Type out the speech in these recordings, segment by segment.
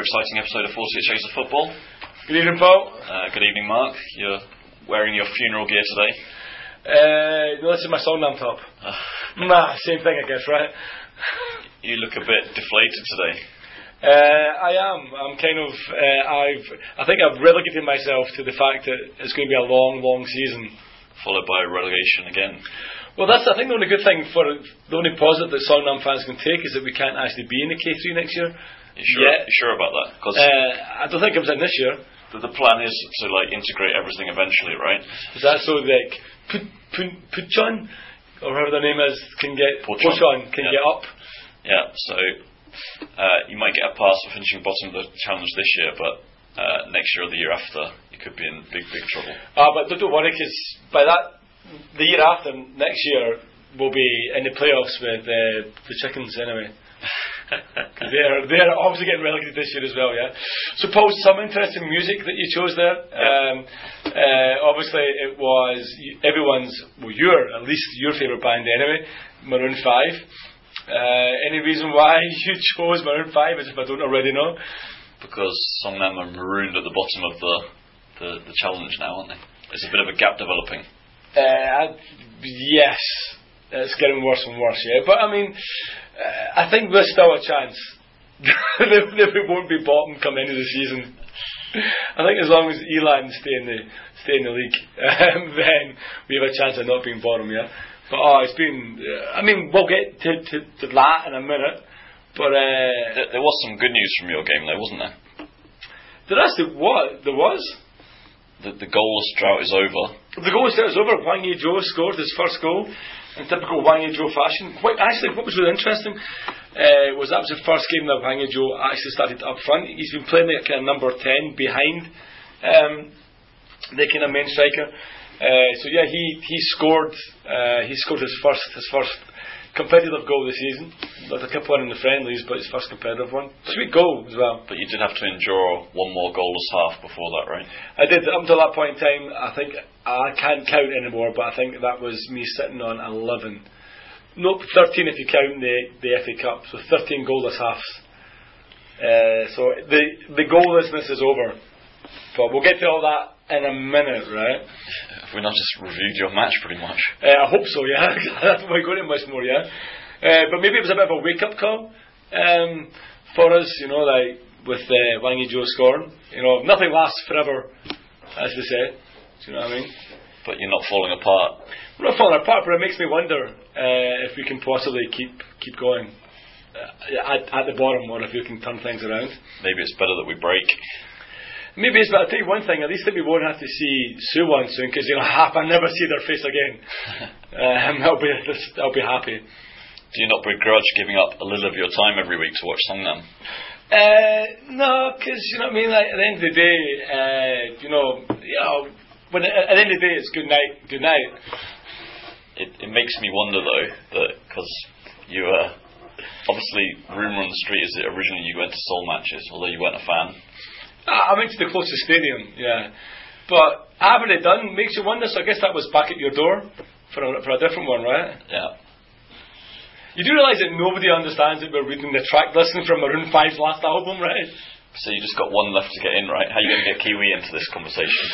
another exciting episode of 48 Shades of Football. Good evening, Paul. Uh, good evening, Mark. You're wearing your funeral gear today. Uh, no, this is my Songnam top. nah, same thing, I guess, right? You look a bit deflated today. Uh, I am. I'm kind of. Uh, I've. I think I've relegated myself to the fact that it's going to be a long, long season. Followed by relegation again. Well, that's I think the only good thing for the only positive that Songnam fans can take is that we can't actually be in the K3 next year. You sure? Yeah. You sure about that? Because Uh, I don't think it was in this year. the, the plan is to like integrate everything eventually, right? Is that so? Like Pu- Pu- Puchon or whoever their name is can get Pochon. Pochon can Yeah. get up. Yeah. So uh, you might get a pass for finishing bottom of the challenge this year, but uh, next year or the year after, you could be in big, big trouble. Ah, but don't worry, because by that, the year after, next year, we'll be in the playoffs with uh, the chickens anyway. they're, they're obviously getting relegated this year as well, yeah? So, Paul, some interesting music that you chose there. Um, uh, obviously, it was everyone's, well, your, at least your favourite band anyway, Maroon 5. Uh, any reason why you chose Maroon 5, as if I don't already know? because some of them are marooned at the bottom of the, the, the challenge now, aren't they? There's a bit of a gap developing. Uh, yes, it's getting worse and worse. Yeah, but I mean, uh, I think there's still a chance that we won't be bottom come of the season. I think as long as Elan stay in the stay in the league, um, then we have a chance of not being bottom. Yeah, but oh, it's been. Uh, I mean, we'll get to, to, to that in a minute. But uh, There, there was some good news from your game, though, wasn't there? the rest of what there was. The, the goalless drought is over. The goal is over. Hwang Ui-jo scored his first goal in typical Hwang Ui-jo fashion. Quite, actually, what was really interesting uh, was that was the first game that Hwang Ui-jo actually started up front. He's been playing like kind of number 10 behind um, the kind of main striker. Uh, so yeah, he he scored uh, he scored his first his first competitive goal this season. A couple one in the friendlies, but his first competitive one. Sweet goal as well. But you did have to endure one more goalless half before that, right? I did up until that point in time. I think I can't count anymore, but I think that was me sitting on eleven. Nope, thirteen if you count the the FA Cup. So thirteen goalless halves. Uh, so the the goallessness is over. But we'll get to all that in a minute, right? Have we not just reviewed your match pretty much? Uh, I hope so, yeah. That's why I got it much more, yeah. Uh, but maybe it was a bit of a wake up call um, for us, you know, like with uh, Hwang Ui-jo scoring. You know, nothing lasts forever, as they say. Do you know what I mean? But you're not falling apart. We're not falling apart, but it makes me wonder uh, if we can possibly keep keep going uh, at, at the bottom, or if we can turn things around. Maybe it's better that we break. Maybe it's, but I'll tell you one thing, at least that we won't have to see Suwon soon, because, you know, half, I never see their face again. um, I'll, be, I'll be happy. Do you not begrudge giving up a little of your time every week to watch Songnam? Uh, no, because you know what I mean. Like at the end of the day, uh, you know, you know, when at the end of the day, it's good night, good night. It, it makes me wonder though that because you uh, obviously rumor on the street is that originally you went to Seoul matches, although you weren't a fan. I I went to the closest stadium, yeah, but having haven't done. Makes you wonder. So I guess that was back at your door for a, for a different one, right? Yeah. You do realise that nobody understands that we're reading the track listing from Maroon 5's last album, right? So you just got one left to get in, right? How are you going to get Kiwi into this conversation?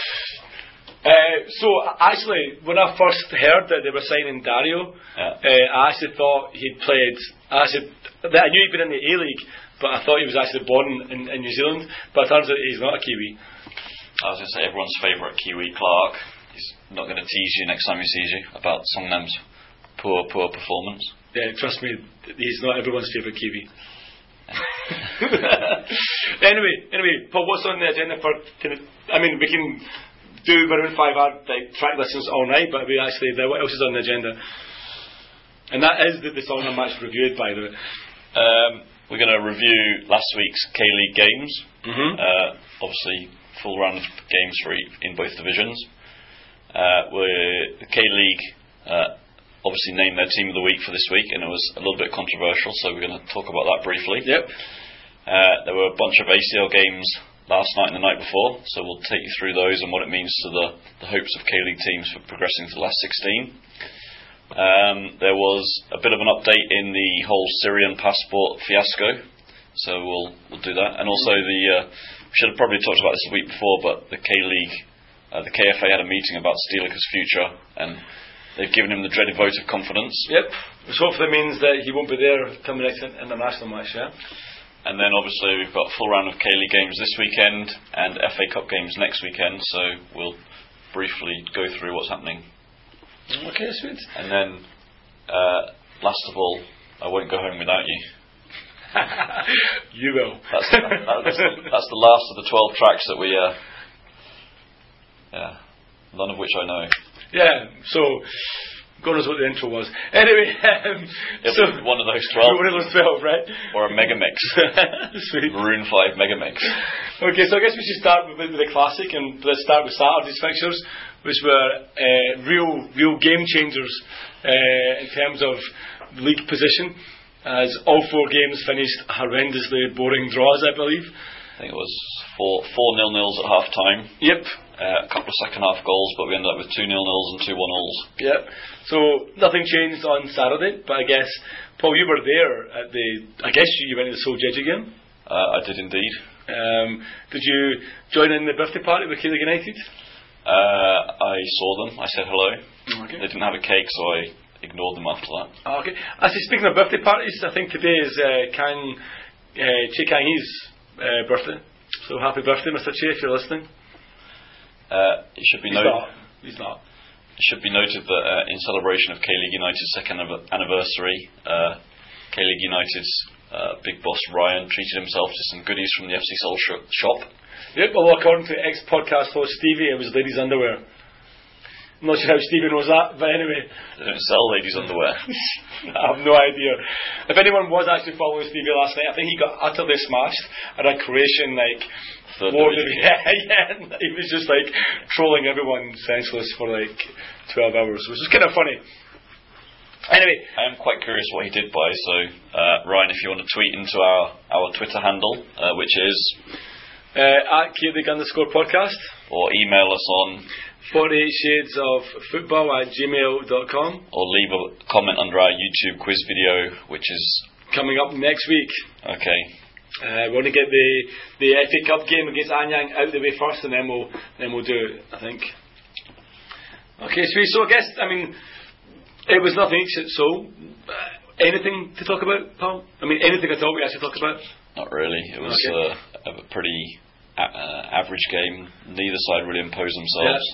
Uh, so actually, when I first heard that they were signing Dario, Yeah. uh, I actually thought he'd played. I that I knew he'd been in the A League, but I thought he was actually born in, in New Zealand. But it turns out he's not a Kiwi. I was going to say everyone's favourite Kiwi Clark. He's not going to tease you next time he sees you about Songnam's poor, poor performance. Yeah, trust me, he's not everyone's favourite Kiwi. anyway, anyway, Paul, what's on the agenda for? Can I mean, we can do Maroon Five art like track listens all night, but we actually, what else is on the agenda? And that is the, the song I'm match reviewed, by the way. Um, we're going to review last week's K League games. Mm-hmm. Uh, obviously, full round of games for e- in both divisions. Uh, we're, the K League uh, obviously named their team of the week for this week, and it was a little bit controversial, so we're going to talk about that briefly. Yep. Uh, there were a bunch of ACL games last night and the night before, so we'll take you through those and what it means to the, the hopes of K League teams for progressing to the last 16. Um, there was a bit of an update in the whole Syrian passport fiasco. so we'll we'll do that. And also the uh, we should have probably talked about this a week before, but the K League, uh, the KFA had a meeting about Stielike's future, and they've given him the dreaded vote of confidence. Yep. Which hopefully means that he won't be there the next international match, yeah? And then obviously we've got a full round of K League games this weekend and FA Cup games next weekend, so we'll briefly go through what's happening. Okay, sweet. And then, uh, last of all, I won't go home without you. you will. That's, that, that's, the, that's the last of the 12 tracks that we, uh, yeah, none of which I know. Yeah, so God knows what the intro was. Anyway, um, so one of those 12, one of those twelve, right? or a mega mix. Sweet. Maroon 5 mega mix. Okay, so I guess we should start with, with the classic, and let's start with Saturday's fixtures, which were uh, real, real game changers uh, in terms of league position, as all four games finished horrendously boring draws, I believe. I think it was four, four nil nils at half time. Yep. Uh, a couple of second half goals, but we ended up with two nil nils and two one alls. Yep. So nothing changed on Saturday, but I guess Paul, you were there at the. I guess you, you went to the Seoul Jeju game. Uh, I did indeed. Um, did you join in the birthday party with K League United? Uh, I saw them. I said hello. Okay. They didn't have a cake, so I ignored them after that. Oh, okay. Actually, speaking of birthday parties, I think today is uh, Kang uh, Che Kang uh, birthday. So happy birthday, Mr. Che, if you're listening. Uh, it should be He's noted. not. He's not. It should be noted that uh, in celebration of K League United's second anniv- anniversary, uh, K League United's uh, big boss Ryan treated himself to some goodies from the FC Seoul sh- shop. Yep. Well, according to ex-podcast host Stevie, it was ladies' underwear. I'm not sure how Stevie knows that, but anyway. Don't sell ladies' underwear. I have no idea. If anyone was actually following Stevie last night, I think he got utterly smashed at a Croatian like Third. Yeah, yeah. He was just like trolling everyone senseless for like 12 hours, which was kind of funny. Anyway, I am quite curious what he did by. So, uh, Ryan, if you want to tweet into our, our Twitter handle, uh, which is, uh, at Gaelic underscore podcast, or email us on, 48 shades of football at gmail.com. or leave a comment under our YouTube quiz video, which is Coming up next week. okay. Uh, we want to get the the FA Cup game against Anyang out of the way first, and then we'll then we'll do it. I think. Okay, sweet. So I guess I mean it was nothing. So uh, anything to talk about, Paul? I mean anything at all we actually talk about? Not really. It was Okay. uh, a pretty a- uh, average game. Neither side really imposed themselves.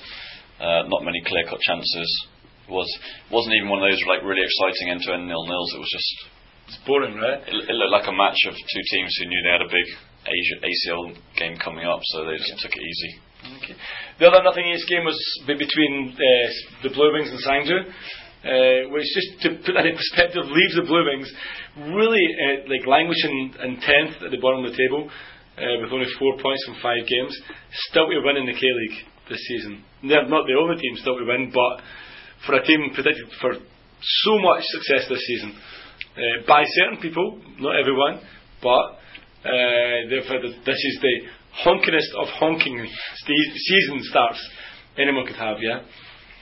Uh, not many clear-cut chances. It was wasn't even one of those like really exciting end-to-end nil-nils. It was just It's boring, right? it, it looked like a match of two teams who knew they had a big Asia, ACL game coming up, so they just took it easy. Okay. The other nothing ace game was between uh, the Blue Wings and Sangju, uh, which just to put that in perspective leaves the Blue Wings really uh, like languishing in tenth at the bottom of the table uh, with only four points from five games, still to win in the K League this season. They're not the only team still to win, but for a team predicted for so much success this season uh, by certain people, not everyone, but uh, this is the honkingest of honking season starts anyone could have, yeah?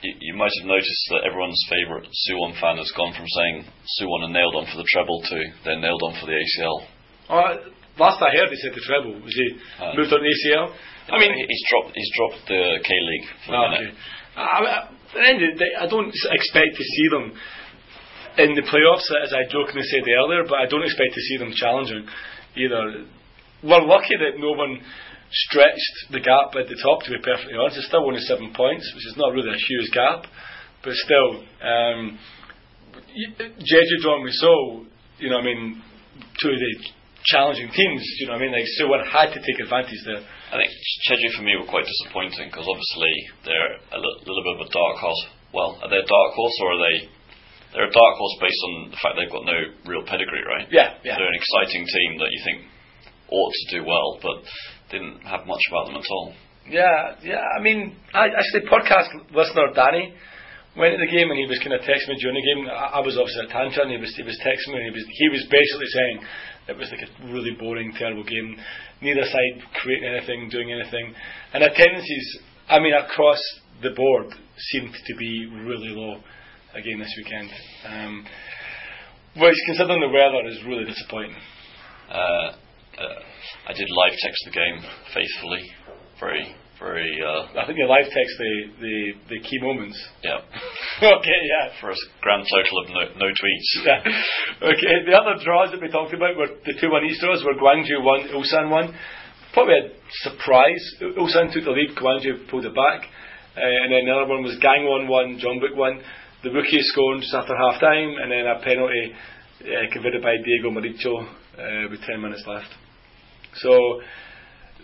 You, you might have noticed that everyone's favourite Suwon fan has gone from saying Suwon are nailed on for the treble to they're nailed on for the ACL. Uh, last I heard, he said the treble. Was he Uh, moved on the ACL? I mean, he's dropped he's dropped the K League for Ah, okay. I, I, at the end of the day, I don't expect to see them in the playoffs, as I jokingly said earlier, but I don't expect to see them challenging either. We're lucky that no one stretched the gap at the top, to be perfectly honest. It's still only seven points, which is not really a huge gap, but still, um, Jeju we saw, you know, I mean, two of the challenging teams, you know, what I mean, like, so one had to take advantage there. I think Jeju for me were quite disappointing because obviously they're a li- little bit of a dark horse. Well, are they a dark horse or are they? They're a dark horse based on the fact they've got no real pedigree, right? Yeah, yeah. They're an exciting team that you think ought to do well, but didn't have much about them at all. Yeah, yeah. I mean, I, actually, podcast listener Danny went to the game and he was kind of texting me during the game. I, I was obviously at Tanchon and he was he was texting me and he was he was basically saying it was like a really boring, terrible game. Neither side creating anything, doing anything, and attendances. I mean, across the board seemed to be really low again this weekend. Um, which, considering the weather, is really disappointing. Uh, uh, I did live text the game faithfully. Very, very. Uh, I think you live text the, the, the key moments. yeah. okay, yeah. For a grand total of no, no tweets. Yeah. Okay, the other draws that we talked about were the two one East draws were Gwangju one, Ulsan one. Probably a surprise. Ulsan took the lead, Gwangju pulled it back. Uh, and then the other one was Gangwon one, Jeonbuk one. The rookie scored just after half time, and then a penalty uh, converted by Diego Mauricio uh, with 10 minutes left. So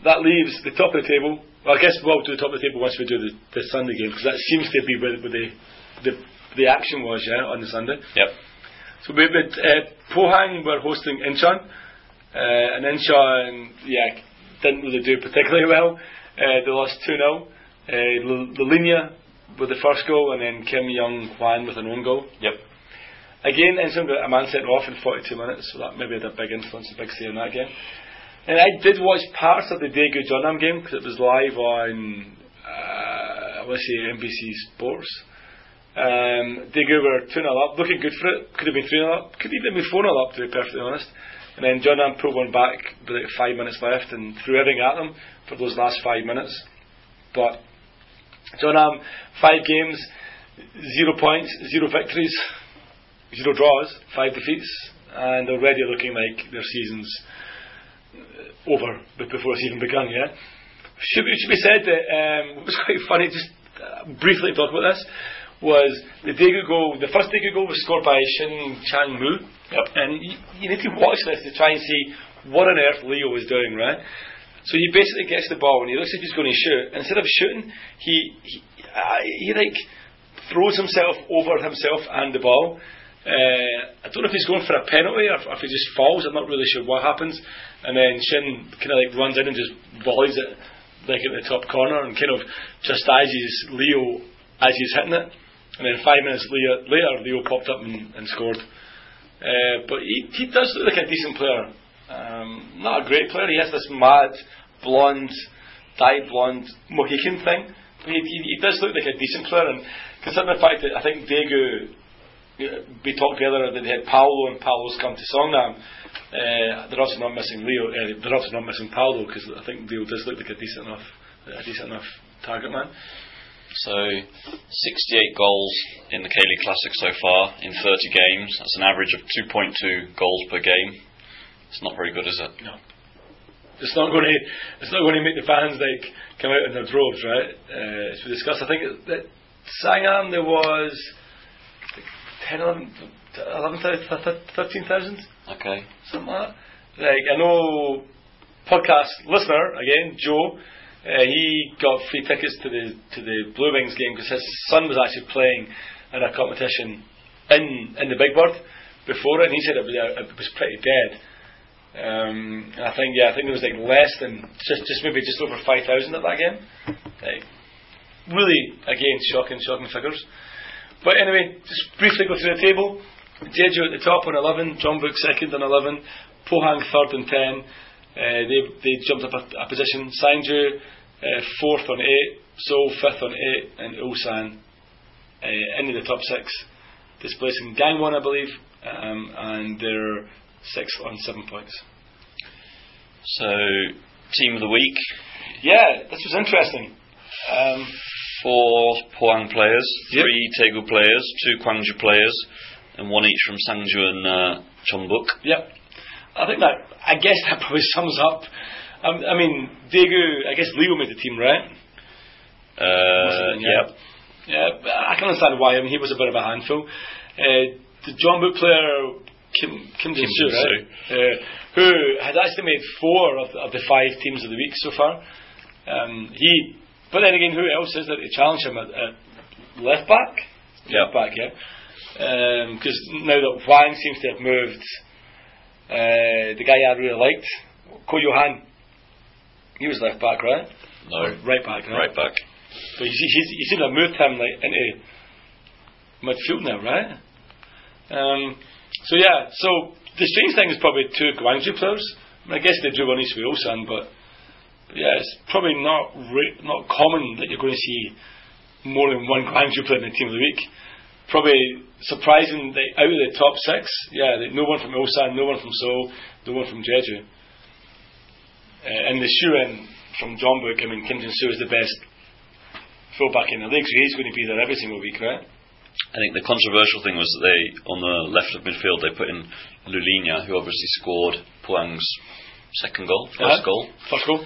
that leaves the top of the table. Well, I guess we'll do the top of the table once we do the, the Sunday game, because that seems to be where, where the, the, the action was, yeah, on the Sunday. Yep. So we had uh, Pohang were hosting Incheon, uh, and Incheon, yeah, didn't really do particularly well. Uh, they lost 2 0. Uh, Linia with the first goal, and then Kim Young Hwan with an own goal. Yep. Again, Incheon got a man sent off in 42 minutes, so that maybe had a big influence, a big say in that game. And I did watch parts of the Daegu Jeonnam game because it was live on, uh, I want say NBC Sports. Um, Daegu were 2 0 up, looking good for it. Could have been 3 0 up, could even be 4 0 up, to be perfectly honest. And then Jeonnam pulled one back with like five minutes left and threw everything at them for those last five minutes. But Jeonnam, five games, zero points, zero victories, zero draws, five defeats, and already looking like their season's over but before it's even begun, yeah? Should be, should be said that um, it was quite funny, just uh, briefly talk about this, was the Daegu goal, the first Daegu goal was scored by Shin Chang Mu. Yep. And you, you need to watch this to try and see what on earth Leo was doing, right? So he basically gets the ball and he looks like he's going to shoot. And instead of shooting, he he, uh, he like throws himself over himself and the ball. Uh, I don't know if he's going for a penalty or if he just falls. I'm not really sure what happens. And then Shin kind of like runs in and just volleys it like at the top corner and kind of he's Leo as he's hitting it. And then five minutes later, later Leo popped up and, and scored. Uh, but he, he does look like a decent player. Um, not a great player. He has this mad, blonde, dyed blonde Mohican thing. But he, he, he does look like a decent player. And considering the fact that I think Daegu, we talked earlier that they had Paolo and Paolo's come to Songnam. Uh, they're also not missing Leo. Uh, they're also not missing Paolo because I think Leo does look like a decent enough, a decent enough target man. So, 68 goals in the K-League Classic so far in 30 games. That's an average of 2.2 goals per game. It's not very good, is it? No. It's not going to. It's not going to make the fans like come out in their droves, right? Uh, as we discussed, I think that Sangam there was 10, 11, 11 13,000, Okay. something like that. Like I know, podcast listener again, Joe. Uh, he got free tickets to the to the Blue Wings game because his son was actually playing in a competition in in the Big Bird before it, and he said it was, uh, it was pretty dead. Um, and I think yeah, I think there was like less than just just maybe just over five thousand at that game. Like, really, again, shocking, shocking figures. But anyway, just briefly go through the table. Jeju at the top on 11, Jeonbuk second on 11, Pohang third on 10. Uh, they, they jumped up a, a position. Sangju uh, fourth on 8, Seoul fifth on 8, and Ulsan uh, into the top 6, displacing Gangwon, I believe, um, and they're sixth on 7 points. So, team of the week, Yeah, this was interesting. Um, four Pohang players, Yep. three Daegu players, two Gwangju players, and one each from Sangju and uh. Yep. I think that, I guess that probably sums up. Um, I mean, Daegu, I guess Leo made the team, right? Uh, been, yep. Yeah, I can understand why. I mean, he was a bit of a handful. Uh, the Jeonbuk player, Kim, Kim Kim Jin-soo. right? Uh, who has actually made four of the, of the five teams of the week so far. Um, he, but then again, who else is there to challenge him at, at left back? Yeah. Left back, yeah. Because now that Wang seems to have moved, uh, the guy I really liked, Ko Johan, he was left back, right? No. Right back, right? Right back. But you see, he's, you seem to have moved him like into midfield now, right? Um, so yeah, so the strange thing is probably two Gwangju players. I, mean, I guess they drew one each with Ulsan, but, but yeah, it's probably not re- not common that you're going to see more than one Gwangju player in the team of the week. Probably surprising that out of the top six, yeah, that no one from Ulsan, no one from Seoul, no one from Jeju. Uh, and the shoe in from Jeonbuk, I mean, Kim Jin Soo is the best fullback in the league, so he's going to be there every single week, right? I think the controversial thing was that they, on the left of midfield, they put in Lulinha, who obviously scored Pohang's second goal, 1st Uh-huh. goal. First goal.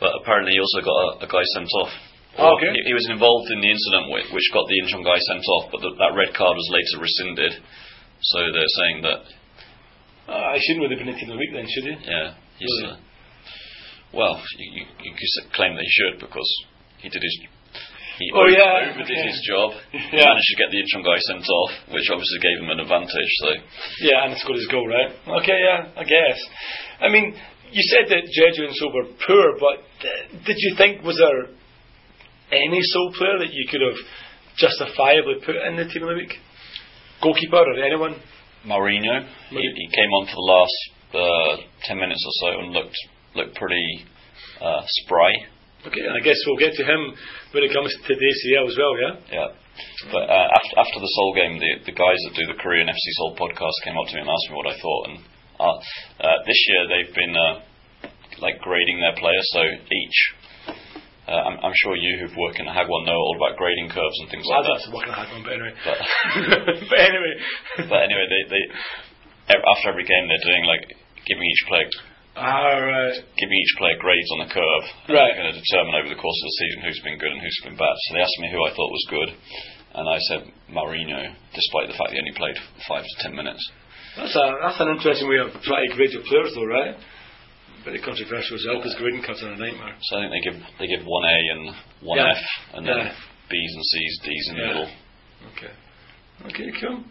But apparently he also got a, a guy sent off. Oh, okay. He, he was involved in the incident which, which got the Incheon guy sent off, but th that red card was later rescinded. So they're saying that, Uh, I shouldn't really have been in the week then, should he? yeah, he's. Really? Uh, well, you, you, you claim that he should because he did his. He Oh, over- yeah, overdid okay. his job. Yeah. Managed to get the Incheon guy sent off, which obviously gave him an advantage. So Yeah, and it scored his goal, right? Okay, yeah, I guess. I mean, you said that Jeju and So were poor, but uh, did you think was there any Seoul player that you could have justifiably put in the team of the week? Goalkeeper or anyone? Mourinho, he, he came on for the last uh, ten minutes or so and looked looked pretty uh, spry. Okay, and I guess we'll get to him when it comes to the ACL as well, yeah? Yeah. But uh, after, after the Seoul game, the, the guys that do the Korean FC Seoul podcast came up to me and asked me what I thought. And uh, uh, this year they've been uh, like grading their players. So each, uh, I'm, I'm sure you who've worked in Hagwon know all about grading curves and things Well, like that. that's working hard on, but anyway. But, but anyway. but anyway, they, they after every game they're doing like giving each player Alright. giving each player grades on the curve. Right. They're going to determine over the course of the season who's been good and who's been bad. So they asked me who I thought was good, and I said Mourinho, despite the fact he only played five to ten minutes. That's, a, that's an interesting way of trying to grade your players, though, right? Very controversial as well, because grading cuts are a nightmare. So I think they give they give one A and one Yeah. F, and then Yeah. B's and C's, D's in the Yeah. middle. Okay. Okay, cool.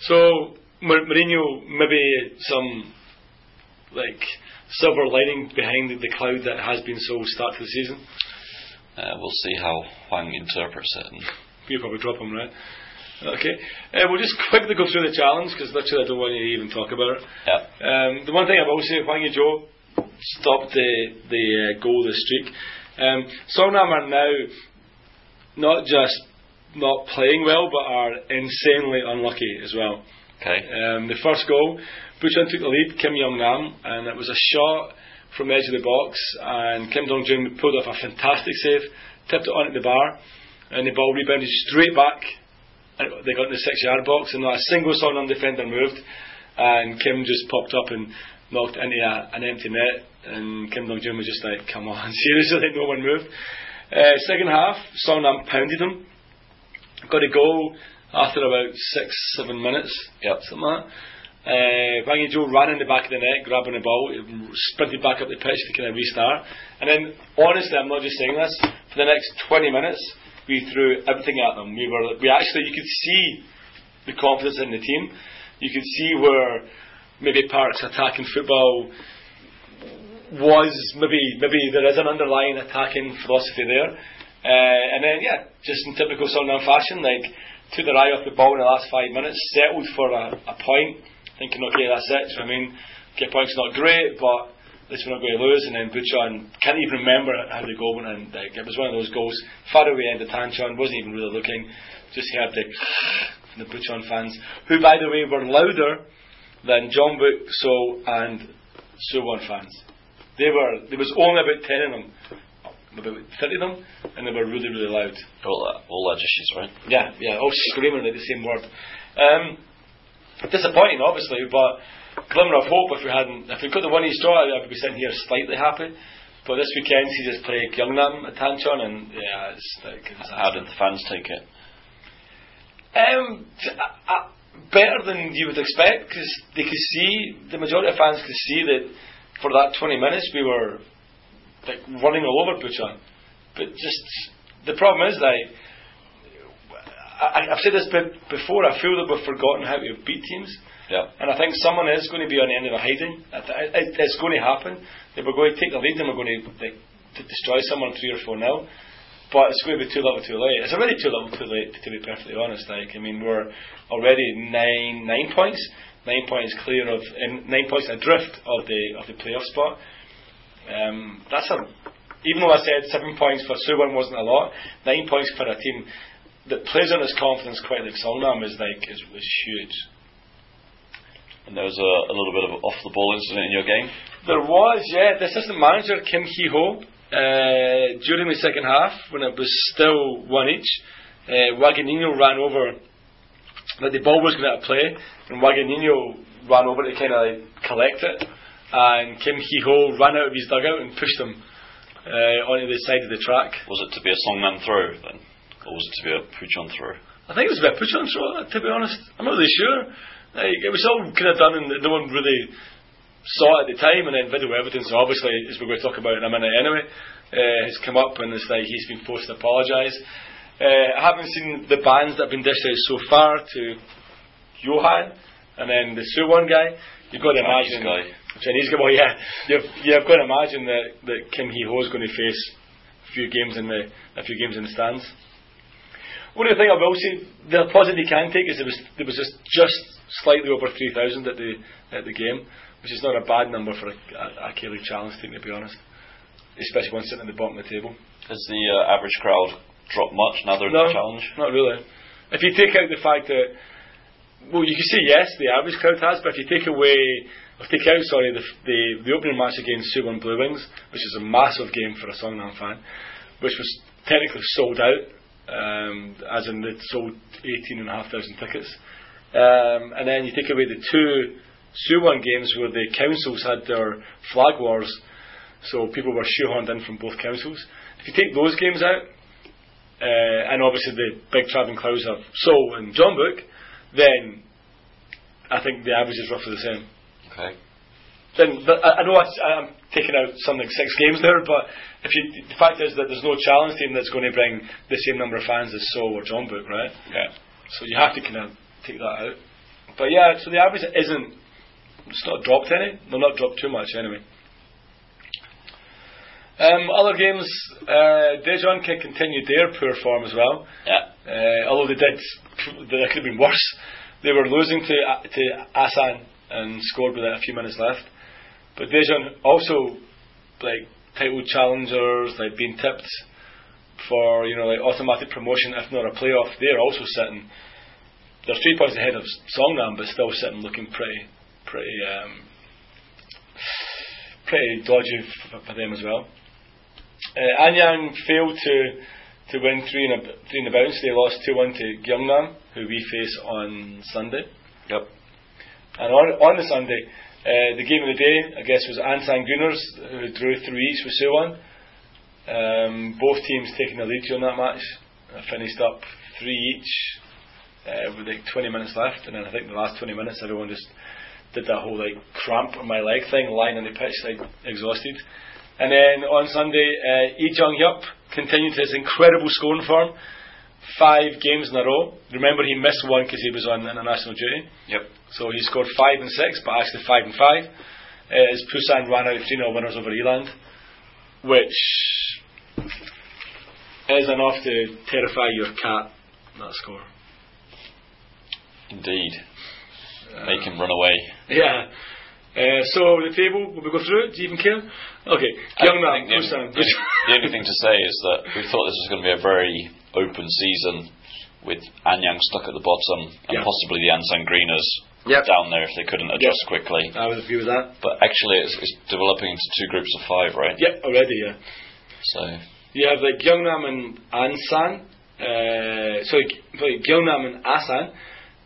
So, Mar- Mourinho, maybe some, like, silver lining behind the, the cloud that has been so start to the season? Uh, we'll see how Hwang interprets it. And You probably drop him, right? Okay. Uh, we'll just quickly go through the challenge, because literally I don't want you to even talk about it. yeah, Um, the one thing I will say, Hwang Ui-jo stopped the the uh, goal, the streak. Um, Songnam are now not just not playing well, but are insanely unlucky as well. okay. Um, the first goal, Bucheon took the lead, Kim Young Nam, and it was a shot from the edge of the box, and Kim Dong Jun pulled off a fantastic save, tipped it onto the bar, and the ball rebounded straight back. They got in the six yard box, and not a single Songnam defender moved, and Kim just popped up and knocked into a, an empty net, and Kim Dong Jun was just like, come on, seriously, no one moved. Uh, second half, Songnam pounded them, got a goal after about six, seven minutes, Yep. something like that. Uh, Wang Joe ran in the back of the net, grabbing the ball, sprinted back up the pitch to kind of restart. And then, honestly, I'm not just saying this, for the next 20 minutes, we threw everything at them. We were, we actually, you could see the confidence in the team. You could see where maybe Park's attacking football was maybe maybe there is an underlying attacking philosophy there. Uh, and then yeah, just in typical Sunderland fashion, like took their eye off the ball in the last five minutes, settled for a, a point, thinking okay that's it. So, I mean, get points not great, but least we're not going to lose. And then Bucheon can't even remember how the goal went, and like, it was one of those goals far away end of Tanchon, wasn't even really looking, just heard the from the Bucheon fans, who by the way were louder than Jeonbuk, So and Suwon fans. They were there was only about ten of them, about thirty of them, and they were really really loud. All that, all that issues, right? Yeah, yeah, all screaming at the same word. Um, disappointing, obviously, but glimmer of hope. If we hadn't, if we got the one each draw, I would be sitting here slightly happy. But this weekend, he just played Gyeongnam at Tanchon, and yeah, it's like it's How did the fans take it? Um, uh, uh, better than you would expect because they could see the majority of fans could see that for that 20 minutes we were like running all over Bucheon. But just the problem is like I, I've said this be- before. I feel that we've forgotten how to beat teams. Yeah. And I think someone is going to be on the end of a hiding. It's going to happen. That we're going to take the lead and we're going to, like, to destroy someone three or four nil. But it's going to be too little, too late. It's already too little, too late. To be perfectly honest, like I mean, we're already nine nine points, nine points clear of, nine points adrift of the of the playoff spot. Um, that's a even though I said seven points for Suwon wasn't a lot, nine points for a team that plays on its confidence quite like Songnam is like is, is huge. And there was a, a little bit of off the ball incident in your game. There was, yeah, the assistant manager Kim Hee Ho. Uh, during the second half, when it was still one each, uh, Waganino ran over. Like the ball was going to play, and Waganino ran over to kind of like collect it, and Kim Hee Ho ran out of his dugout and pushed him uh, onto the side of the track. Was it to be a Songnam throw then? Or was it to be a Puchon throw? I think it was a bit push on throw, to be honest. I'm not really sure. Like, it was all kind of done and no one really saw it at the time, and then video evidence, obviously, as we're going to talk about in a minute anyway, uh, has come up and it's like he's been forced to apologise. Uh, I haven't seen the bans that have been dished out so far to Johan and then the Suwon guy. You've got to Chinese imagine guy. Chinese guy. Well, yeah, you've you've got to imagine that, that Kim Hee Ho is going to face a few games in the a few games in the stands. One of the thing I will say, the positive you can take is there was there was just just slightly over three thousand at the at the game, which is not a bad number for a, a, a K League challenge team to be honest, especially one sitting at the bottom of the table. Has the uh, average crowd dropped much now they're in No, the challenge? not really. If you take out the fact that, well, you can say yes, the average crowd has, but if you take away, or take out, sorry, the the, the opening match against Suwon Blue Wings, which is a massive game for a Songnam fan, which was technically sold out, um, as in they sold eighteen and a half thousand tickets, um, and then you take away the two Suwon games where the councils had their flag wars, so people were shoehorned in from both councils. If you take those games out, uh, and obviously the big travelling crowds of Seoul and Jeonbuk, then I think the average is roughly the same. Okay. Then I, I know I, I'm taking out something six games there, but if you, the fact is that there's no challenge team that's going to bring the same number of fans as Seoul or Jeonbuk, right? Yeah. So you have to kind of take that out. But yeah, so the average isn't. It's not dropped any. They're not dropped too much anyway. Um, other games, uh, can continue their poor form as well. Yeah. Uh, although they did, they could have been worse. They were losing to to Asan and scored with a few minutes left. But Daejeon also like title challengers, like being tipped for you know like automatic promotion, if not a playoff. They're also sitting. They're three points ahead of Songnam, but still sitting looking pretty, pretty, um, pretty dodgy f- for them as well. Uh, Anyang failed to to win three in a three in a bounce. They lost two one to Gyeongnam, who we face on Sunday. Yep. And on on the Sunday, uh, the game of the day, I guess, was Ansan Greeners, who drew three each with Suwon. Um, both teams taking the lead during that match. Finished up three each uh, with like 20 minutes left, and then I think the last 20 minutes, everyone just did that whole like cramp on my leg thing, lying on the pitch like exhausted. And then on Sunday, uh, Lee Jung Hyup continued his incredible scoring form. Five games in a row. Remember, he missed one because he was on international duty. Yep. So he scored five and six, but actually five and five. Uh, as Busan ran out 3 0 winners over Eland, which is enough to terrify your cat, that score. Indeed. Make him run away. Yeah. Uh, so the table, will we go through it? Do you even care? Okay. I Gyeongnam, think the, only, the only thing to say is that we thought this was going to be a very open season with Anyang stuck at the bottom and Yeah. possibly the Ansan Greeners Yep. down there if they couldn't adjust quickly. I would agree with that. But actually, it's, it's developing into two groups of five, right? Yep, already, yeah. So You have like Gyeongnam and Ansan. Uh, sorry, sorry, Gyeongnam and Asan.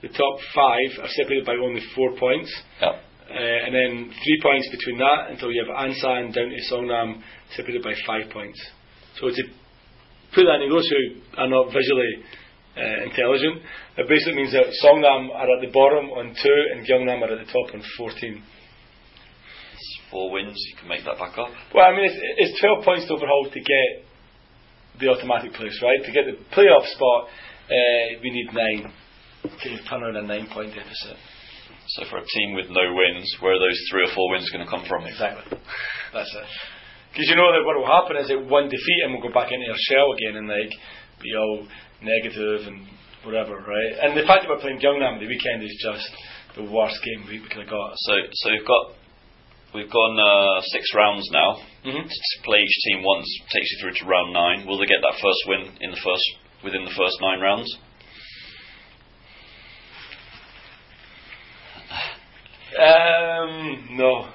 The top five are separated by only four points. yeah, Uh, and then three points between that until you have Ansan down to Songnam separated by five points. So to put that in those who are not visually uh, intelligent, it basically means that Songnam are at the bottom on two and Gyeongnam are at the top on 14. it's four wins. You can make that back up. Well, I mean, it's, it's 12 points to overhaul to get the automatic place, right? To get the playoff spot, uh, we need nine to turn around a nine point deficit. So for a team with no wins, where are those three or four wins going to come from? Exactly. That's it. Because you know that what will happen is that one defeat and we'll go back into our shell again and like be all negative and whatever, right? And the fact that we're playing Gyeongnam the weekend is just the worst game we could have got. So so we've got we've gone uh, six rounds now. Mm-hmm. To play each team once takes you through to round nine. Will they get that first win in the first within the first nine rounds? Um, no.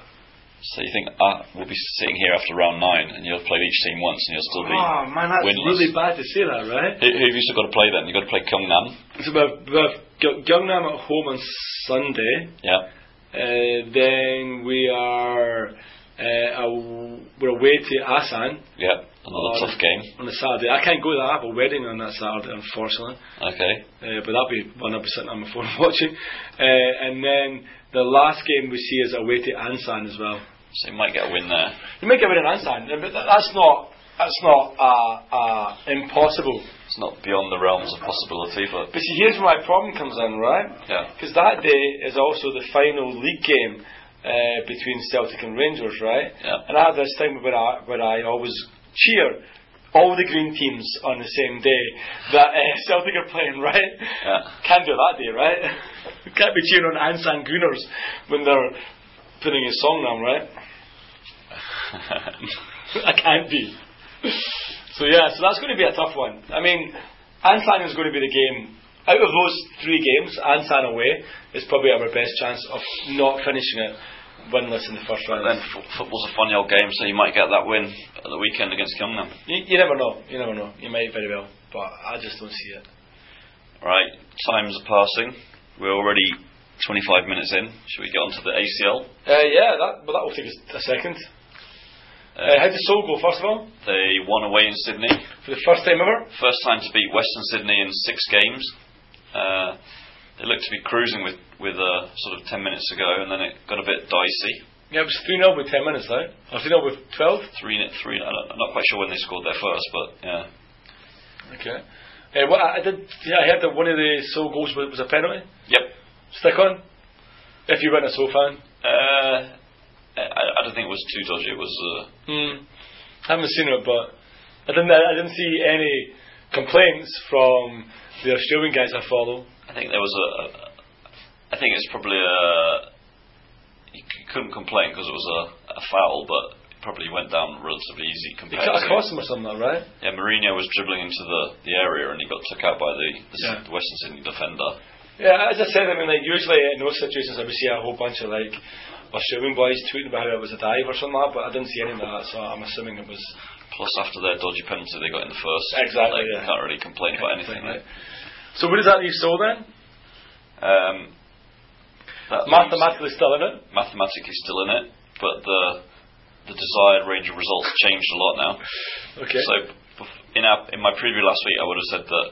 So you think uh, we'll be sitting here after round nine, and you'll played each team once, and you'll still be Oh man, that's winless. really bad to see that, right? Who, who have you still got to play then? You've got to play Gyeongnam. So we have, we have Gy- Gyeongnam at home on Sunday. Yeah. Uh, then we are uh, we're away to Asan Yeah. Another on, tough game. on the Saturday. I can't go that. I have a wedding on that Saturday, unfortunately. Okay. Uh, but that'll be one I'll be sitting on my phone watching. Uh, and then the last game we see is away to Ansan as well. So you might get a win there. You might get rid of Ansan, but that's not that's not uh, uh, impossible. It's not beyond the realms of possibility, but But see, here's where my problem comes in, right? yeah. Because that day is also the final league game uh, between Celtic and Rangers, right? Yeah. And I have this thing where I, where I always cheer all the green teams on the same day that uh, Celtic are playing, right? Yeah. Can't do that day, right? Can't be cheering on Ansan Gooners when they're putting a song down, right? I can't be. So yeah, so that's going to be a tough one. I mean, Ansan is going to be the game. Out of those three games, Ansan away is probably our best chance of not finishing it winless in the first round. then f- football's a funny old game, so you might get that win at the weekend against Gyeongnam. You, you never know. You never know. You might very well, but I just don't see it. Right, times are passing. We're already 25 minutes in. Should we get on to the ACL? Uh, yeah, that but that will take us a second. Uh, how did Seoul go first of all? They won away in Sydney. For the first time ever. First time to beat Western Sydney in six games. Uh, they looked to be cruising with, with uh, sort of 10 minutes ago, and then it got a bit dicey. Yeah, it was 3 0 with 10 minutes now. Or 3 0 with 12. Three, 3 I'm not quite sure when they scored their first, but yeah. Okay. Uh, what I I did, yeah, I heard that one of the Seoul goals was, was a penalty. Yep. Stick on. If you weren't a Seoul fan. Uh, I, I don't think it was too dodgy. It was. Uh, Hmm. haven't seen it, but I didn't. I didn't see any complaints from the Australian guys I follow. I think there was a. a I think it's probably a. You c- couldn't complain because it was a, a foul, but it probably went down relatively easy They compared cut to. across him or something, right? Yeah, Mourinho was dribbling into the, the area and he got took out by the, the, Yeah. the Western Sydney defender. Yeah, as I said, I mean, like usually in those situations, I would see a whole bunch of like Australian boys tweeting about how it was a dive or something like that, but I didn't see any of that, so I'm assuming it was. Plus, after their dodgy penalty they got in the first, Exactly, like, yeah. can't really complain about anything. Right. So where does that leave Seoul then? Um, Mathematically still in it. mathematically still in it, but the the desired range of results changed a lot now. Okay. So in our in my preview last week, I would have said that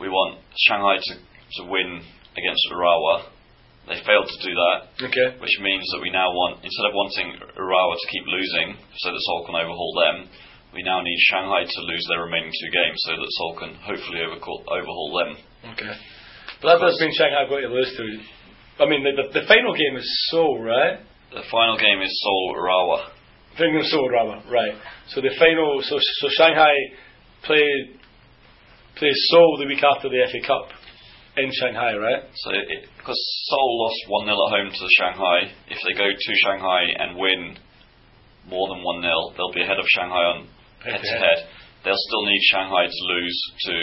we want Shanghai to to win against Urawa. They failed to do that, okay. which means that we now want instead of wanting Urawa to keep losing so that Seoul can overhaul them, we now need Shanghai to lose their remaining two games so that Seoul can hopefully overhaul them. Okay. But that does mean Shanghai got to lose to. I mean, the, the, the final game is Seoul, right? The final game is Seoul Urawa. Final Seoul, rather. Right. So the final. So so Shanghai play plays Seoul the week after the FA Cup in Shanghai, right? So it, because Seoul lost 1 0 at home to Shanghai, if they go to Shanghai and win more than 1 0, they'll be ahead of Shanghai on head to head. They'll still need Shanghai to lose to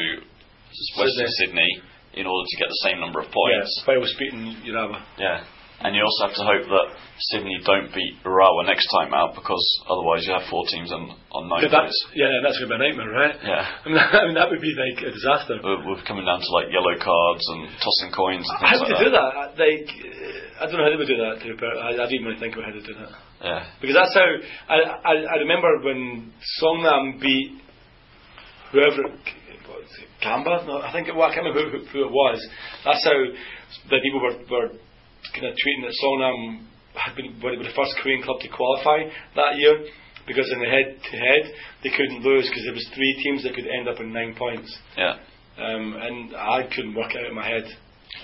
Just western Sydney in order to get the same number of points. Yeah. Was beating Urawa. Yeah. And you also have to hope that Sydney don't beat Urawa next time out because otherwise you have four teams on, on nine Yeah, that's, points. yeah, that's gonna be a nightmare, right? Yeah. I mean, I mean that would be like a disaster. We're, we're coming down to like yellow cards and tossing coins and How would like they do that? Like, I don't know how they would do that. To be fair. I, I didn't really think about how to do that. Yeah. Because that's how I, I, I remember when Songnam beat whoever it was it, Gamba. No, I think it, well, I can't remember who, who it was. That's how the people were, were kind of tweeting that Songnam had been were the first Korean club to qualify that year because in the head to head they couldn't lose because there was three teams that could end up in nine points. Yeah. Um, and I couldn't work it out in my head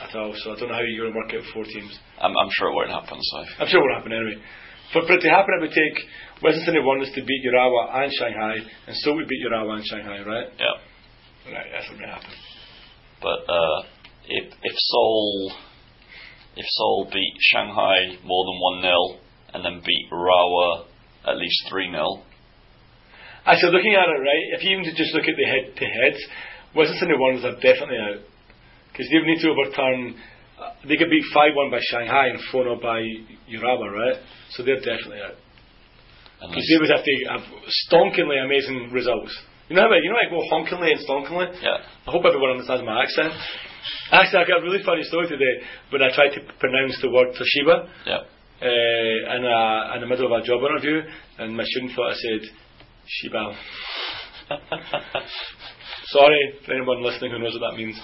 at all. So I don't know how you're going to work out four teams. I'm, I'm sure it won't happen, so. I'm sure it won't happen anyway. For, for it to happen, it would take Western Sydney Wanderers to beat Urawa and Shanghai, and so we beat Urawa and Shanghai, right? Yeah. Right, that's what would happen. But uh, if if Seoul if Seoul beat Shanghai more than one 0 and then beat Rawa at least three 0 Actually, looking at it, right, if you even just look at the head to heads, Western Sydney Wanderers are definitely out. Because they would need to overturn, uh, they could beat 5 1 by Shanghai and 4 0 by Urawa, right? So they're definitely out. Because they- they would have to have stonkingly amazing results. You know how I, you know I go honkingly and stonkingly? Yeah. I hope everyone understands my accent. Actually, I got a really funny story today when I tried to pronounce the word Toshiba Yeah. uh, in, a, in the middle of a job interview, and my student thought I said Shibal. Sorry for anyone listening who knows what that means.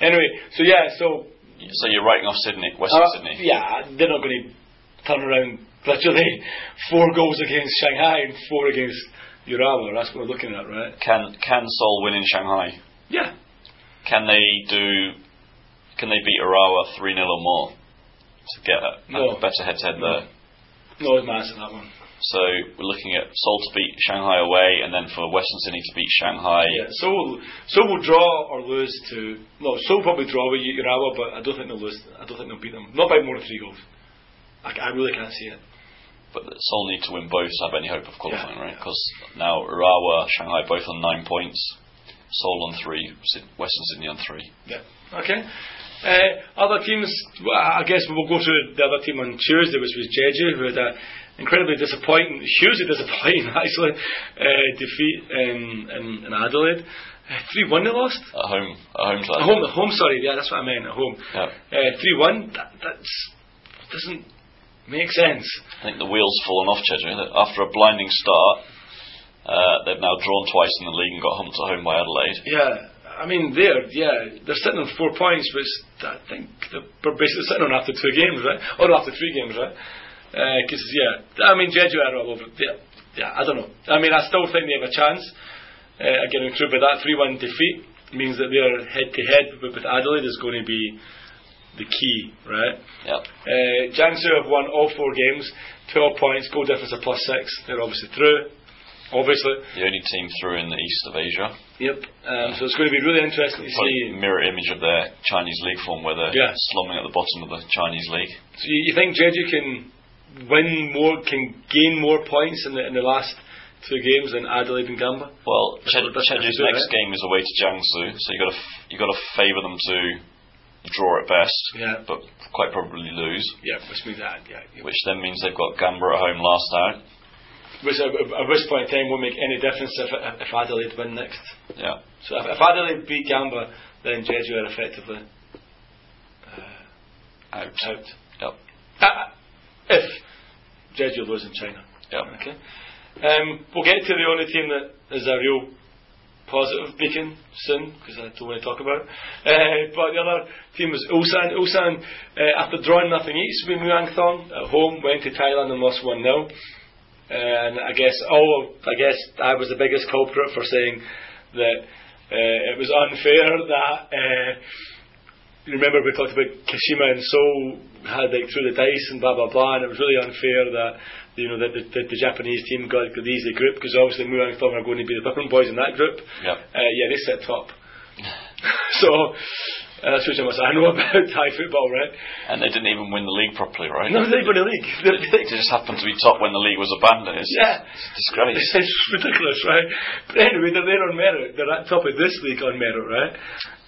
Anyway, so yeah, so so you're writing off Sydney, Western uh, Sydney. yeah, they're not going to turn around literally four goals against Shanghai and four against Urawa. That's what we're looking at, right? Can can Seoul win in Shanghai? Yeah. Can they do? Can they beat Urawa three 0 or more to get a, No. a better head to head there? No, it's massive that one. So we're looking at Seoul to beat Shanghai away, and then for Western Sydney to beat Shanghai. Yeah, so will, so will draw or lose to no. Will probably draw with Urawa, but I don't think they'll lose. I don't think they'll beat them. Not by more than three goals. I, I really can't see it. But Seoul need to win both to have any hope of qualifying, Yeah. right? Because now Urawa, Shanghai both on nine points, Seoul on three, Western Sydney on three. Yeah. Okay. Uh, other teams, I guess we'll go to the other team on Tuesday, which was Jeju, who had a incredibly disappointing, hugely disappointing actually, uh, defeat in, in, in Adelaide. Uh, Three one they lost. At home, at home At home, at home. Sorry, yeah, that's what I meant. At home. Yeah. Uh, Three one. That that's, doesn't make sense. I think the wheels fallen off Jeju. After a blinding start, uh, they've now drawn twice in the league and got humped at home by Adelaide. Yeah, I mean they're yeah they're sitting on four points, which I think they're basically sitting on after two games, right? Or after three games, right? Because yeah, I mean Jeju are all over. Yeah, yeah, I don't know. I mean I still think they have a chance uh, of getting through, but that three-one defeat means that their head-to-head with Adelaide is going to be the key, right? Yeah. Uh, Jiangsu have won all four games, 12 points, goal difference of plus six. They're obviously through. Obviously, The only team through in the east of Asia. yep. Um, so it's going to be really interesting to see. mirror image of their Chinese league form where they're Yeah. slumming at the bottom of the Chinese league. So you, you think Jeju can win more, can gain more points in the in the last two games than Adelaide and Gamba? Well, That's Che- what- that's what Jeju's next right? game is away to Jiangsu, so you got to f- you got to favour them to draw at best, Yeah. but quite probably lose. Yeah, which means that. Yeah, yeah. Which then means they've got Gamba at home last out. which at, at this point in time won't make any difference if if Adelaide win next. Yeah. So if, if Adelaide beat Gamba, then Jeju are effectively uh, Out. out. Yep. Uh, if Jeju lose in China. Yep. Okay. Um, we'll get to the only team that is a real positive beacon soon, because I don't want to talk about it. Uh, but the other team was Ulsan. Ulsan, uh, after drawing nothing each with Muang Thong at home, went to Thailand and lost 1 0. And I guess all I guess I was the biggest culprit for saying that uh, it was unfair that you remember we talked about Kashima and Seoul had like through the dice and blah blah blah, and it was really unfair that you know that the, the, the Japanese team got the easy group because obviously Muang Thong are going to be the Birmingham boys in that group. Yep. Uh, yeah, they sit top. so uh, that's what I know about Thai football, right? And they didn't even win the league properly, right? No, they won the league. They're- just happened to be top when the league was abandoned. It's, Yeah. it's disgrace. It's ridiculous, right? But anyway, they're there on merit. They're at top of this league on merit, right?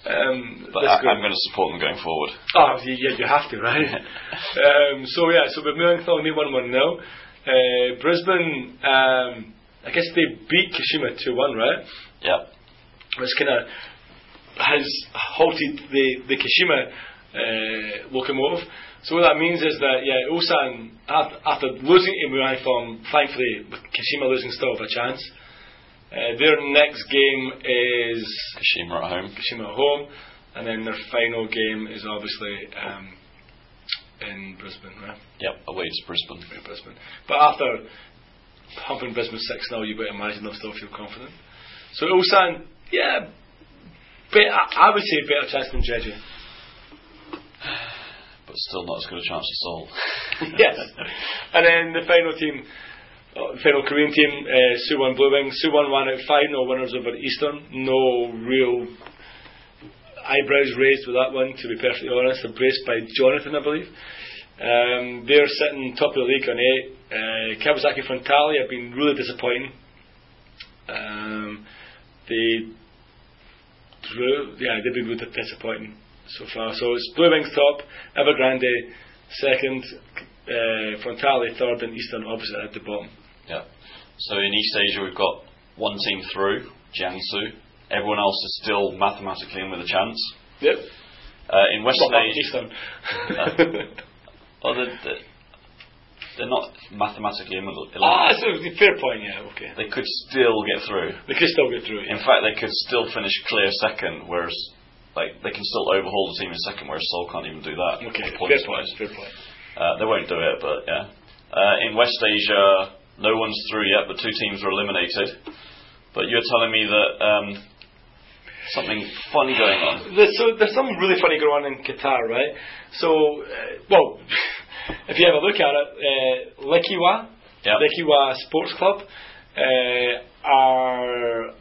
Um, But I, I'm going to support them going forward. Oh, yeah, you have to, right? um, so yeah, so with Muang Thong, they won one now. Uh, Brisbane, um, I guess they beat Kashima two one, right? Yeah. Which kind of has halted the the Kashima uh, locomotive. So what that means is that yeah, Ulsan after, after losing to Muang Thong, thankfully with Kashima losing still have a chance. Uh, their next game is Kashima at home. Kashima at home, and then their final game is obviously um, in Brisbane, right? Yep. Away to Brisbane. In Brisbane. But after pumping Brisbane 6 0, you better imagine they'll still feel confident. So Ulsan, yeah, bet, I, would say better chance than Jeju. But still not as good a chance as Seoul. yes. And then the final team, uh, final Korean team, uh, Suwon Blue Wings. Suwon won out 5 0 winners over Eastern. No real eyebrows raised with that one, to be perfectly honest. Embraced by Jonathan, I believe. Um, they're sitting top of the league on 8. Uh, Kawasaki Frontale have been really disappointing. Um, they drew, yeah, they've been really disappointing so far. So it's Blue Wings top, Evergrande second, uh, Frontale third, and Eastern opposite at the bottom. Yeah. So in East Asia, we've got one team through, Jiangsu. Everyone else is still mathematically in with a chance. Yep. Uh, in Western Asia, Eastern. oh, they're, they're, they're not mathematically in with a ah, so fair point. Yeah. Okay. They could still get through. They could still get through. In fact, they could still finish clear second, whereas like they can still overhaul the team in second, whereas Seoul can't even do that. Okay. Fair point. Fair point. Uh, they won't do it, but yeah. Uh, in West Asia, no one's through yet, but two teams were eliminated. But you're telling me that um, something funny going on. There's, so there's something really funny going on in Qatar, right? So, uh, well, if you have a look at it, uh, Lekhwiya, Yeah. Lekhwiya Sports Club, uh, are,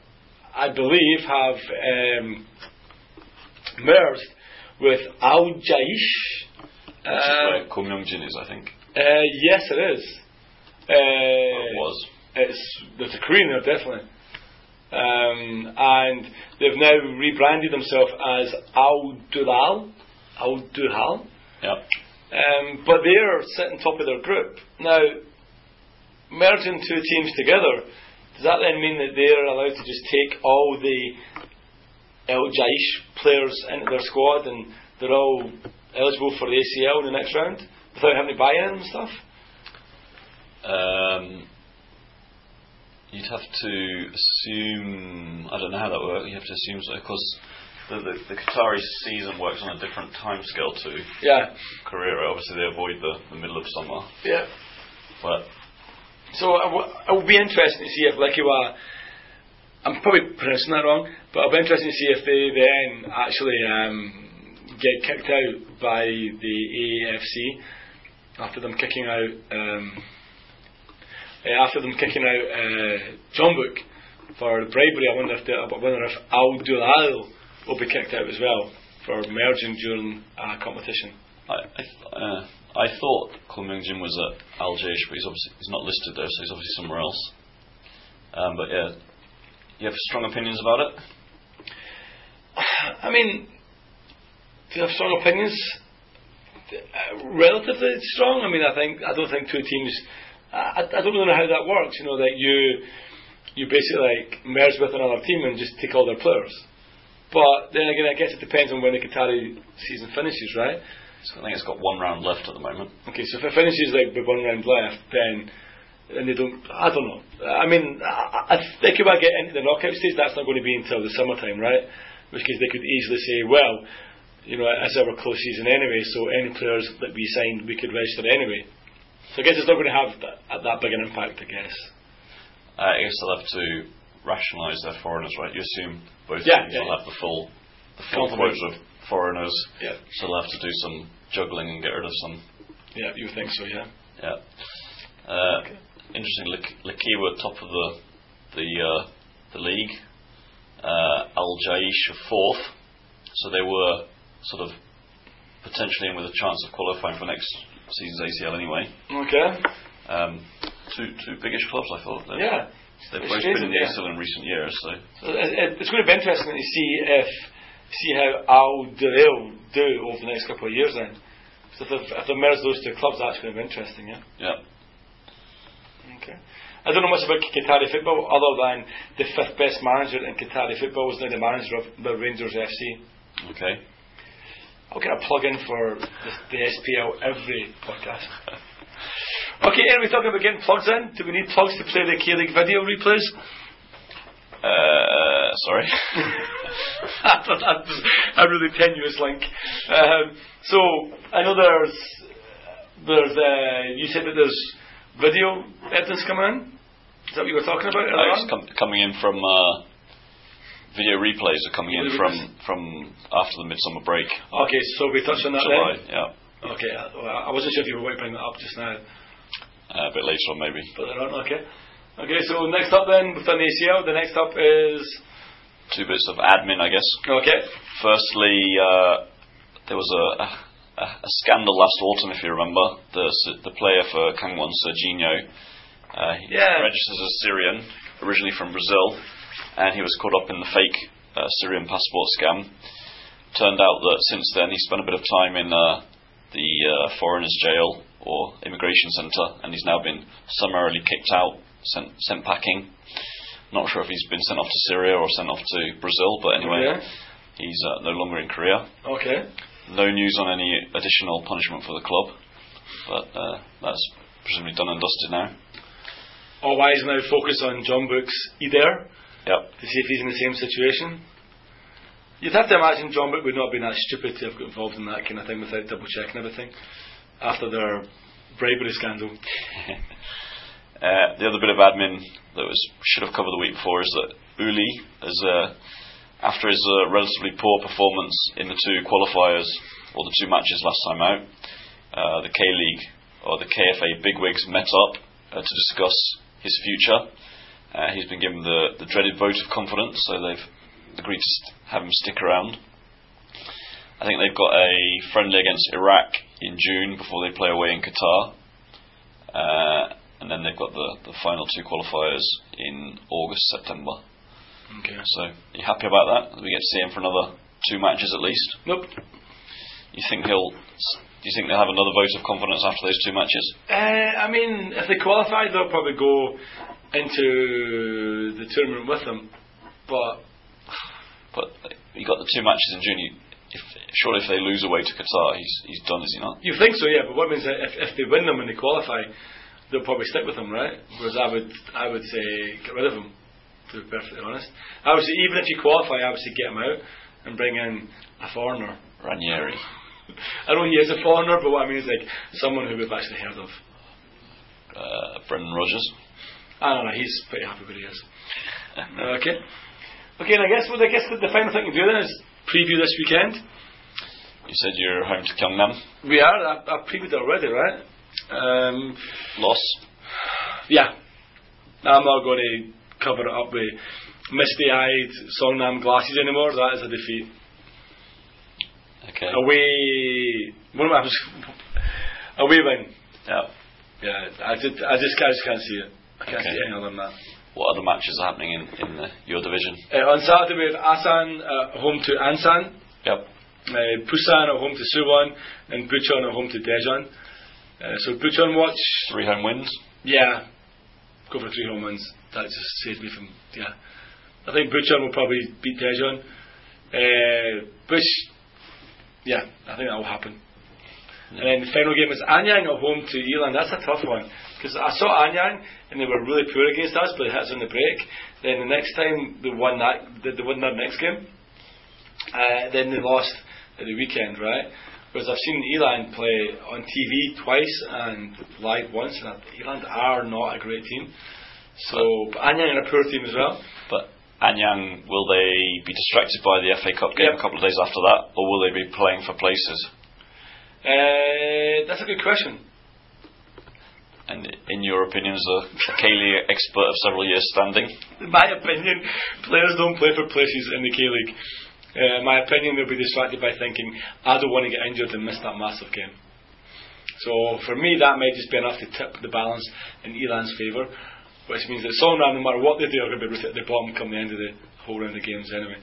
I believe, have um, merged with Al Jaish. Which is Uh, where Ko Myung-jin is, I think. uh, yes, it is. Uh, Or it was. it's there's a Korean there definitely, um, and they've now rebranded themselves as Al Duhail, Al Duhail, Yeah. um, but they're sitting top of their group now. Merging two teams together, does that then mean that they're allowed to just take all the El Jaish players into their squad and they're all eligible for the ACL in the next round without having to buy in and stuff? Um, you'd have to assume. I don't know how that works. You have to assume so because the, the, the Qatari season works on a different time scale to Yeah, Korea. Obviously, they avoid the, the middle of summer, yeah. but So it w- it will be interesting to see if Lekhwiya, I'm probably pronouncing that wrong, but it'll be interesting to see if they then actually um, get kicked out by the AAFC after them kicking out um, uh, after them kicking out uh, Jeonbuk for bribery. I wonder if they, I wonder if Al Duhail will be kicked out as well for merging during a competition. I I, th- uh, I thought Myung-jin was at Al Jaish, but he's obviously he's not listed there, so he's obviously somewhere else. Um, but yeah, you have strong opinions about it. I mean, do you have strong opinions? Uh, relatively strong. I mean, I think I don't think two teams. I, I don't really know how that works. You know, that you you basically like merge with another team and just take all their players. But then again, I guess it depends on when the Qatari season finishes, right? So I think it's got one round left at the moment. Okay, so if it finishes like with one round left, then and they don't. I don't know. I mean, I, I think if I get into the knockout stage, that's not going to be until the summertime, right? Which case they could easily say, well, you know, it's our close season anyway, so any players that we signed, we could register anyway. So I guess it's not going to have that, that big an impact, I guess. Uh, I guess they'll have to rationalise their foreigners, right? You assume both Yeah, teams yeah, will yeah. have the full, the full quota of foreigners, Yeah, so they'll have to do some juggling and get rid of some. yeah, you think so, yeah. Yeah. Uh, Okay. Interesting. Lak- Lekhwiya top of the the uh, the league. Uh, Al Jaish are fourth, so they were sort of potentially in with a chance of qualifying for next season's ACL anyway. Okay. Um, two two biggish clubs, I thought. They've, Yeah. they've both been in the yeah. ACL in recent years, so So it, it, it's going to be interesting to see if see how Al Duhail do over the next couple of years then. So if they've, if they merge those two clubs, that's going to be interesting, yeah. yeah. Okay. I don't know much about Qatari football other than the fifth best manager in Qatari football is now the manager of the Rangers FC. Okay. I'll get a plug in for the, the SPL every podcast. Okay, anyway, talking about getting plugs in. Do we need plugs to play the K League video replays? Uh, sorry. That's a really tenuous link. Um, so I know there's there's uh, you said that there's video evidence coming in. Is that what you were talking about? Uh, it's com- coming in from uh, video replays are coming in from from after the midsummer break, Okay, so we touched on that July. then. Yeah, Okay, I, well, I wasn't sure if you were going to bring that up just now, uh, a bit later on maybe. but on. Okay. Okay, so next up then, we've the ACL. The next up is Two bits of admin, I guess. okay. Firstly, uh, there was a, a, a scandal last autumn, if you remember. The the player for Kangwon, Serginho, uh, he Yeah. registered as Syrian, originally from Brazil, and he was caught up in the fake uh, Syrian passport scam. Turned out that since then he spent a bit of time in uh, the uh, foreigners' jail or immigration centre, and he's now been summarily kicked out sent sent packing. Not sure if he's been sent off to Syria or sent off to Brazil, but anyway, Okay. he's uh, no longer in Korea. Okay. No news on any additional punishment for the club, but uh, that's presumably done and dusted now. All eyes now focus on Jeonbuk's Eder Yep. to see if he's in the same situation. You'd have to imagine Jeonbuk would not have been that stupid to have got involved in that kind of thing without double checking everything after their bribery scandal. Uh, the other bit of admin that was should have covered the week before is that Uli, as uh, after his uh, relatively poor performance in the two qualifiers or the two matches last time out, uh, the K League or the KFA bigwigs met up uh, to discuss his future. Uh, he's been given the, the dreaded vote of confidence, so they've agreed to have him stick around. I think they've got a friendly against Iraq in June before they play away in Qatar. Uh, and then they've got the, the final two qualifiers in August, September. Okay. So, are you happy about that? We get to see him for another two matches at least. Nope. You think he'll? Do you think they'll have another vote of confidence after those two matches? Uh, I mean, if they qualify, they'll probably go into the tournament with them. But But you got the two matches in June. You, if, surely, if they lose away to Qatar, he's he's done, is he not? you think so, yeah. But what means that if, if they win them and they qualify, they'll probably stick with them, right? Whereas I would, I would say get rid of them. To be perfectly honest, I would say even if you qualify, I would say get him out and bring in a foreigner. Ranieri. I know he is a foreigner, but what I mean is like someone who we've actually heard of. Uh, Brendan Rodgers. I don't know. He's pretty happy where he is. Okay. Okay, and I guess well, I guess the, the final thing to do then is preview this weekend. You said you're home to Gyeongnam. We are. I, I previewed already, right? Um, Loss. yeah. I'm not going to cover it up with misty-eyed Songnam glasses anymore. That is a defeat. Okay. Away. What am I? Away win. Yeah. Yeah. I just, I just, I just can't see it. Can't Okay. any other. What other matches are happening in, in the, your division? Uh, on Saturday we have Asan uh, home to Ansan. Yep. Uh, Busan at home to Suwon and Bucheon at home to Daejeon. Uh, so Bucheon watch, Three home wins. yeah, go for three home wins. That just saves me from yeah. I think Bucheon will probably beat Daejeon. Uh, Bush, yeah, I think that will happen. And then the final game is Anyang at home to Eland. That's a tough one because I saw Anyang and they were really poor against us, but it hits on the break. Then the next time they won that, they they won that next game. Uh, then they lost at the weekend, right? Whereas I've seen Eland play on TV twice and live once, and Eland are not a great team. So but Anyang are a poor team as well. But Anyang, will they be distracted by the FA Cup game Yep. a couple of days after that, or will they be playing for places? Uh, that's a good question. And in your opinion, as a, a K-League expert of several years standing, In my opinion, players don't play for places in the K League. Uh, in my opinion, they'll be distracted by thinking, I don't want to get injured and miss that massive game. So for me, that might just be enough to tip the balance in Elan's favour, which means that Songnam, no matter what they do, are going to be at the bottom come the end of the whole round of games anyway.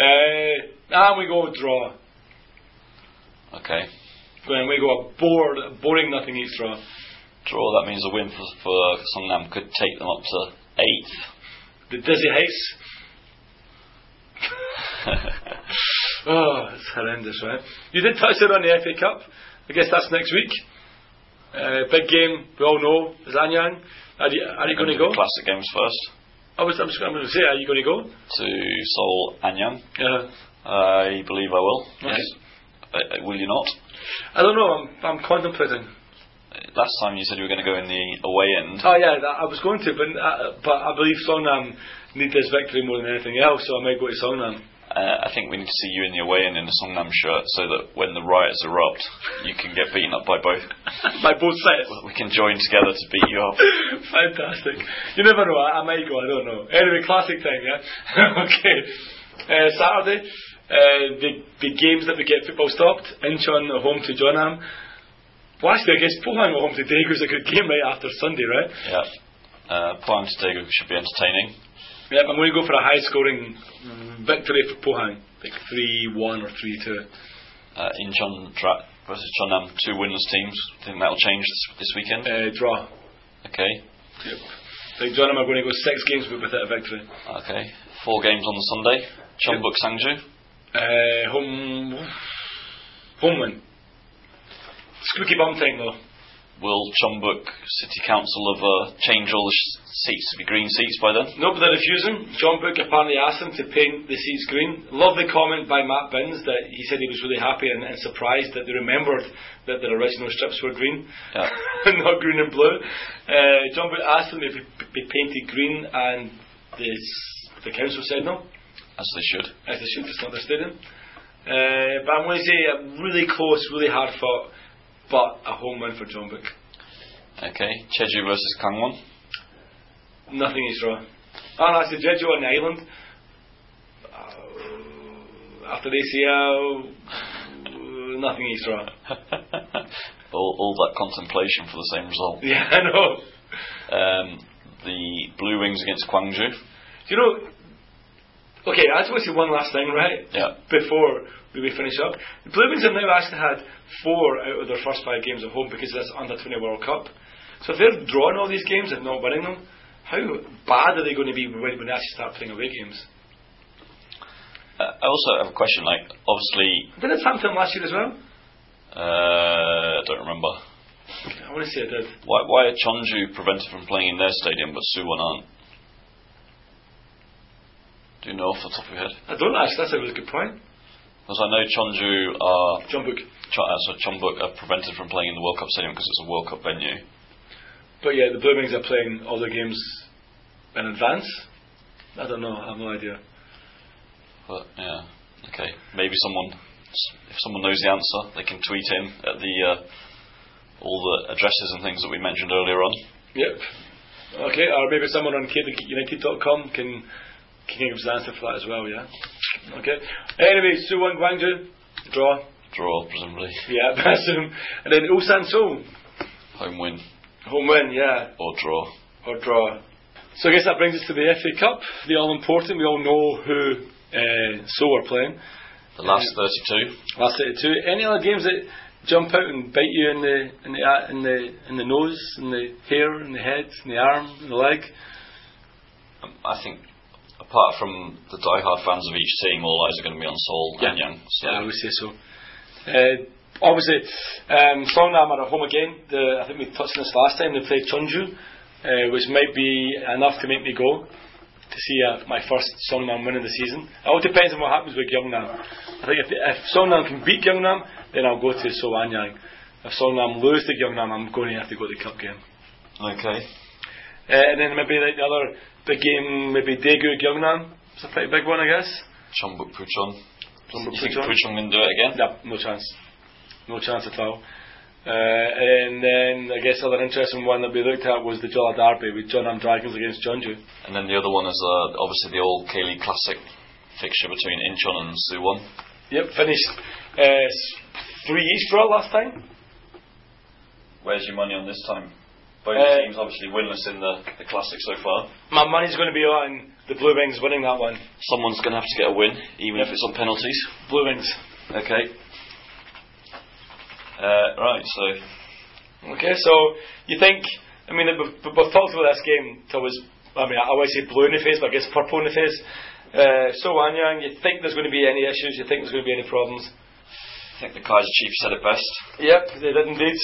Uh, and we go draw. okay, And we go a bored, boring nothing each draw. Draw. That means a win for, for Songnam could take them up to eighth. The Dizzy Heights. oh, it's horrendous, right? You did touch it on the FA Cup. I guess that's next week. Uh, big game, we all know, is Anyang. Are you, are you going to go? Classic games first I was, I was going to say, are you going to go? to Seoul Anyang. Uh, I believe I will. Okay. Yes. Uh, uh, will you not? I don't know, I'm, I'm contemplating. Last time you said you were going to go in the away end. Oh yeah, I was going to, but, uh, but I believe Songnam need this victory more than anything else, so I may go to Songnam. Uh, I think we need to see you in the away end in a Songnam shirt so that when the riots erupt, you can get beaten up by both. By both sides. We can join together to beat you up. Fantastic. You never know. I, I might go. I don't know. Anyway, classic time. Yeah. okay. Uh, Saturday, uh, the the games that we get football stopped. Incheon home to Jeonnam. Well, actually, I guess Pohang at home to Daegu is a good game right after Sunday, right? Yeah. Uh, Pohang Stegu should be entertaining. Yeah, I'm going to go for a high-scoring victory for Pohang, like three-one or three-two. Uh, Incheon Dra- versus Jeonnam, two winless teams. Think that'll change this, this weekend. Uh, draw. Okay. Yep. I think John and I are going to go six games without a victory. Okay. Four games on the Sunday. Jeonbuk Sangju. Uh, home, home win. Squeaky bum time though. Will Jeonbuk City Council have uh, changed all the sh- seats to be green seats by then? No, but they're refusing. Jeonbuk apparently asked them to paint the seats green. Lovely comment by Matt Binns that he said he was really happy and, and surprised that they remembered that their original strips were green, Yeah. not green and blue. Uh, Jeonbuk asked them if it be painted green, and the, the council said no, As they should. as they should. It's not their stadium. Uh, but I'm going to say a really close, really hard fought, but a home win for Jeonbuk. Okay. Jeju versus Kangwon. Nothing is wrong. Oh, that's the Jeju on the island. Uh, after the ACL, uh, nothing is draw. all, all that contemplation for the same result. Yeah, I know. Um, the Blue Wings against Gwangju. You know, okay, I just want to say one last thing, right? Yeah. Before we finish up. The Blue Wings have now actually had four out of their first five games at home because of this under 20 World Cup. So if they're drawing all these games and not winning them, how bad are they going to be when, when they actually start playing away games? Uh, I also have a question. Like, obviously, Didn't it happen to them last year as well? uh, I don't remember. I want to say it did. Why, why are Chonju prevented from playing in their stadium, but Suwon aren't? Do you know off the top of your head? I don't actually, that's a really good point. Because I know Chonju are, John Ch- uh, so Chonbuk are prevented from playing in the World Cup stadium because it's a World Cup venue. But yeah, the Blue Wings are playing all their games in advance. I don't know, I have no idea. But yeah, okay. Maybe someone, if someone knows the answer, they can tweet in at the uh, all the addresses and things that we mentioned earlier on. Yep. Okay, or maybe someone on kunited.com can can give us answer for that as well, yeah? Okay. Anyway, Suwon Gwangju, draw. Draw, presumably. Yeah, that's him. And then Ulsan Seoul, Home win home win, yeah, or draw. or draw. So I guess that brings us to the FA Cup, the all important. We all know who uh, Seoul are playing. The last 32. Last 32. Any other games that jump out and bite you in the in the uh, in the in the nose, in the hair, in the head, in the arm, in the leg? I think, apart from the die-hard fans of each team, all eyes are going to be on Seoul Yeah. and Young. So Yeah, I would say so. Uh, obviously, um, Songnam are at home again. The, I think we touched on this last time. They played Chunju, uh, which might be enough to make me go to see uh, my first Songnam win of the season. It all depends on what happens with Gyeongnam. I think if, if Songnam can beat Gyeongnam, then I'll go to Soanyang. If Songnam lose to Gyeongnam, I'm going to have to go to the cup game. Okay. Uh, and then maybe like the other big game, maybe Daegu Gyeongnam. It's a pretty big one, I guess. Chonbuk Puchon. You think Puchon. Puchon can do it again? No, no chance. No chance at all. Uh, and then I guess other interesting one that we looked at was the Jolla Derby with Jeonnam Dragons against Jeonju. And then the other one is uh, obviously the old K-League Classic fixture between Incheon and Suwon. Yep, finished uh, three each draw last time. Where's your money on this time? Both Uh, teams obviously winless in the, the Classic so far. My money's going to be on the Blue Wings winning that one. Someone's going to have to get a win, even if it's on penalties. Blue Wings. Okay. Uh, right, so Okay, so you think? I mean, we've, we've talked about this game till was. I mean, I always say blue in the face, but I guess purple in the face. Uh, so Anyang, you think there's going to be any issues? You think there's going to be any problems? I think the Kaiser Chief said it best. Yep, they did indeed.